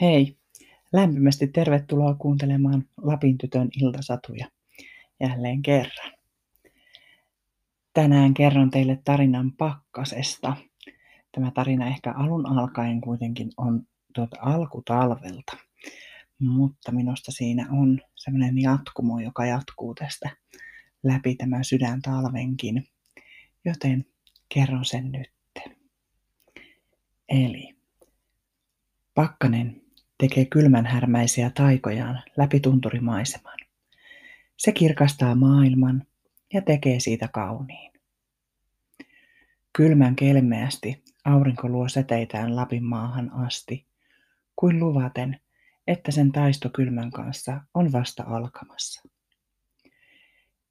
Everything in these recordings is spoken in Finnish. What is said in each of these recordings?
Hei, lämpimästi tervetuloa kuuntelemaan Lapin tytön iltasatuja jälleen kerran. Tänään kerron teille tarinan pakkasesta. Tämä tarina ehkä alun alkaen kuitenkin on tuota alkutalvelta, mutta minusta siinä on sellainen jatkumo, joka jatkuu tästä läpi tämän sydäntalvenkin, joten kerron sen nyt. Eli pakkanen tekee kylmänhärmäisiä taikojaan läpi tunturimaiseman. Se kirkastaa maailman ja tekee siitä kauniin. Kylmän kelmeästi aurinko luo säteitään Lapin maahan asti, kuin luvaten, että sen taisto kylmän kanssa on vasta alkamassa.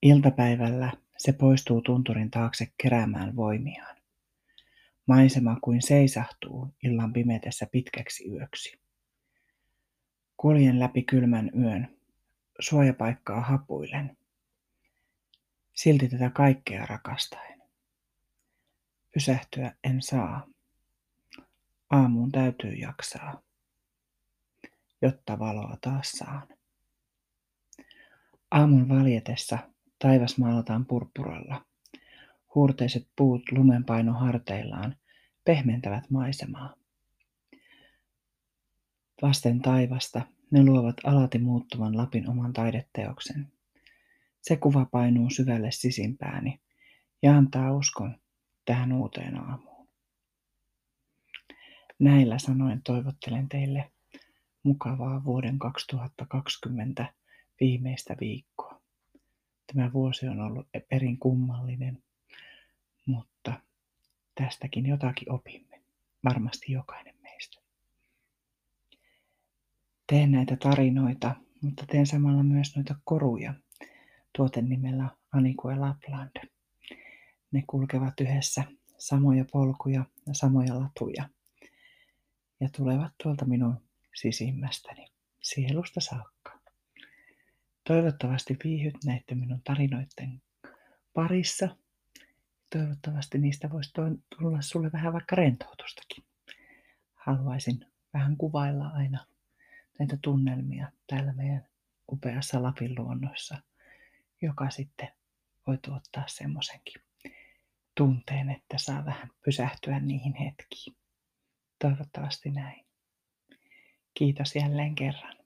Iltapäivällä se poistuu tunturin taakse keräämään voimiaan. Maisema kuin seisahtuu illan pimetessä pitkäksi yöksi. Kuljen läpi kylmän yön, suojapaikkaa hapuilen. Silti tätä kaikkea rakastaen. Pysähtyä en saa. Aamuun täytyy jaksaa, jotta valoa taas saan. Aamun valjetessa taivas maalataan purppuralla. Huurteiset puut lumenpaino harteillaan pehmentävät maisemaa. Vasten taivasta ne luovat alati muuttuvan Lapin oman taideteoksen. Se kuva painuu syvälle sisimpääni ja antaa uskon tähän uuteen aamuun. Näillä sanoen toivottelen teille mukavaa vuoden 2020 viimeistä viikkoa. Tämä vuosi on ollut perin kummallinen, mutta tästäkin jotakin opimme. Varmasti jokainen teen näitä tarinoita, mutta teen samalla myös noita koruja tuoten nimellä Aniku ja Lapland. Ne kulkevat yhdessä samoja polkuja ja samoja latuja ja tulevat tuolta minun sisimmästäni sielusta saakka. Toivottavasti viihyt näiden minun tarinoiden parissa. Toivottavasti niistä voisi tulla sulle vähän vaikka rentoutustakin. Haluaisin vähän kuvailla aina näitä tunnelmia täällä meidän upeassa Lapin luonnossa, joka sitten voi tuottaa semmoisenkin tunteen, että saa vähän pysähtyä niihin hetkiin. Toivottavasti näin. Kiitos jälleen kerran.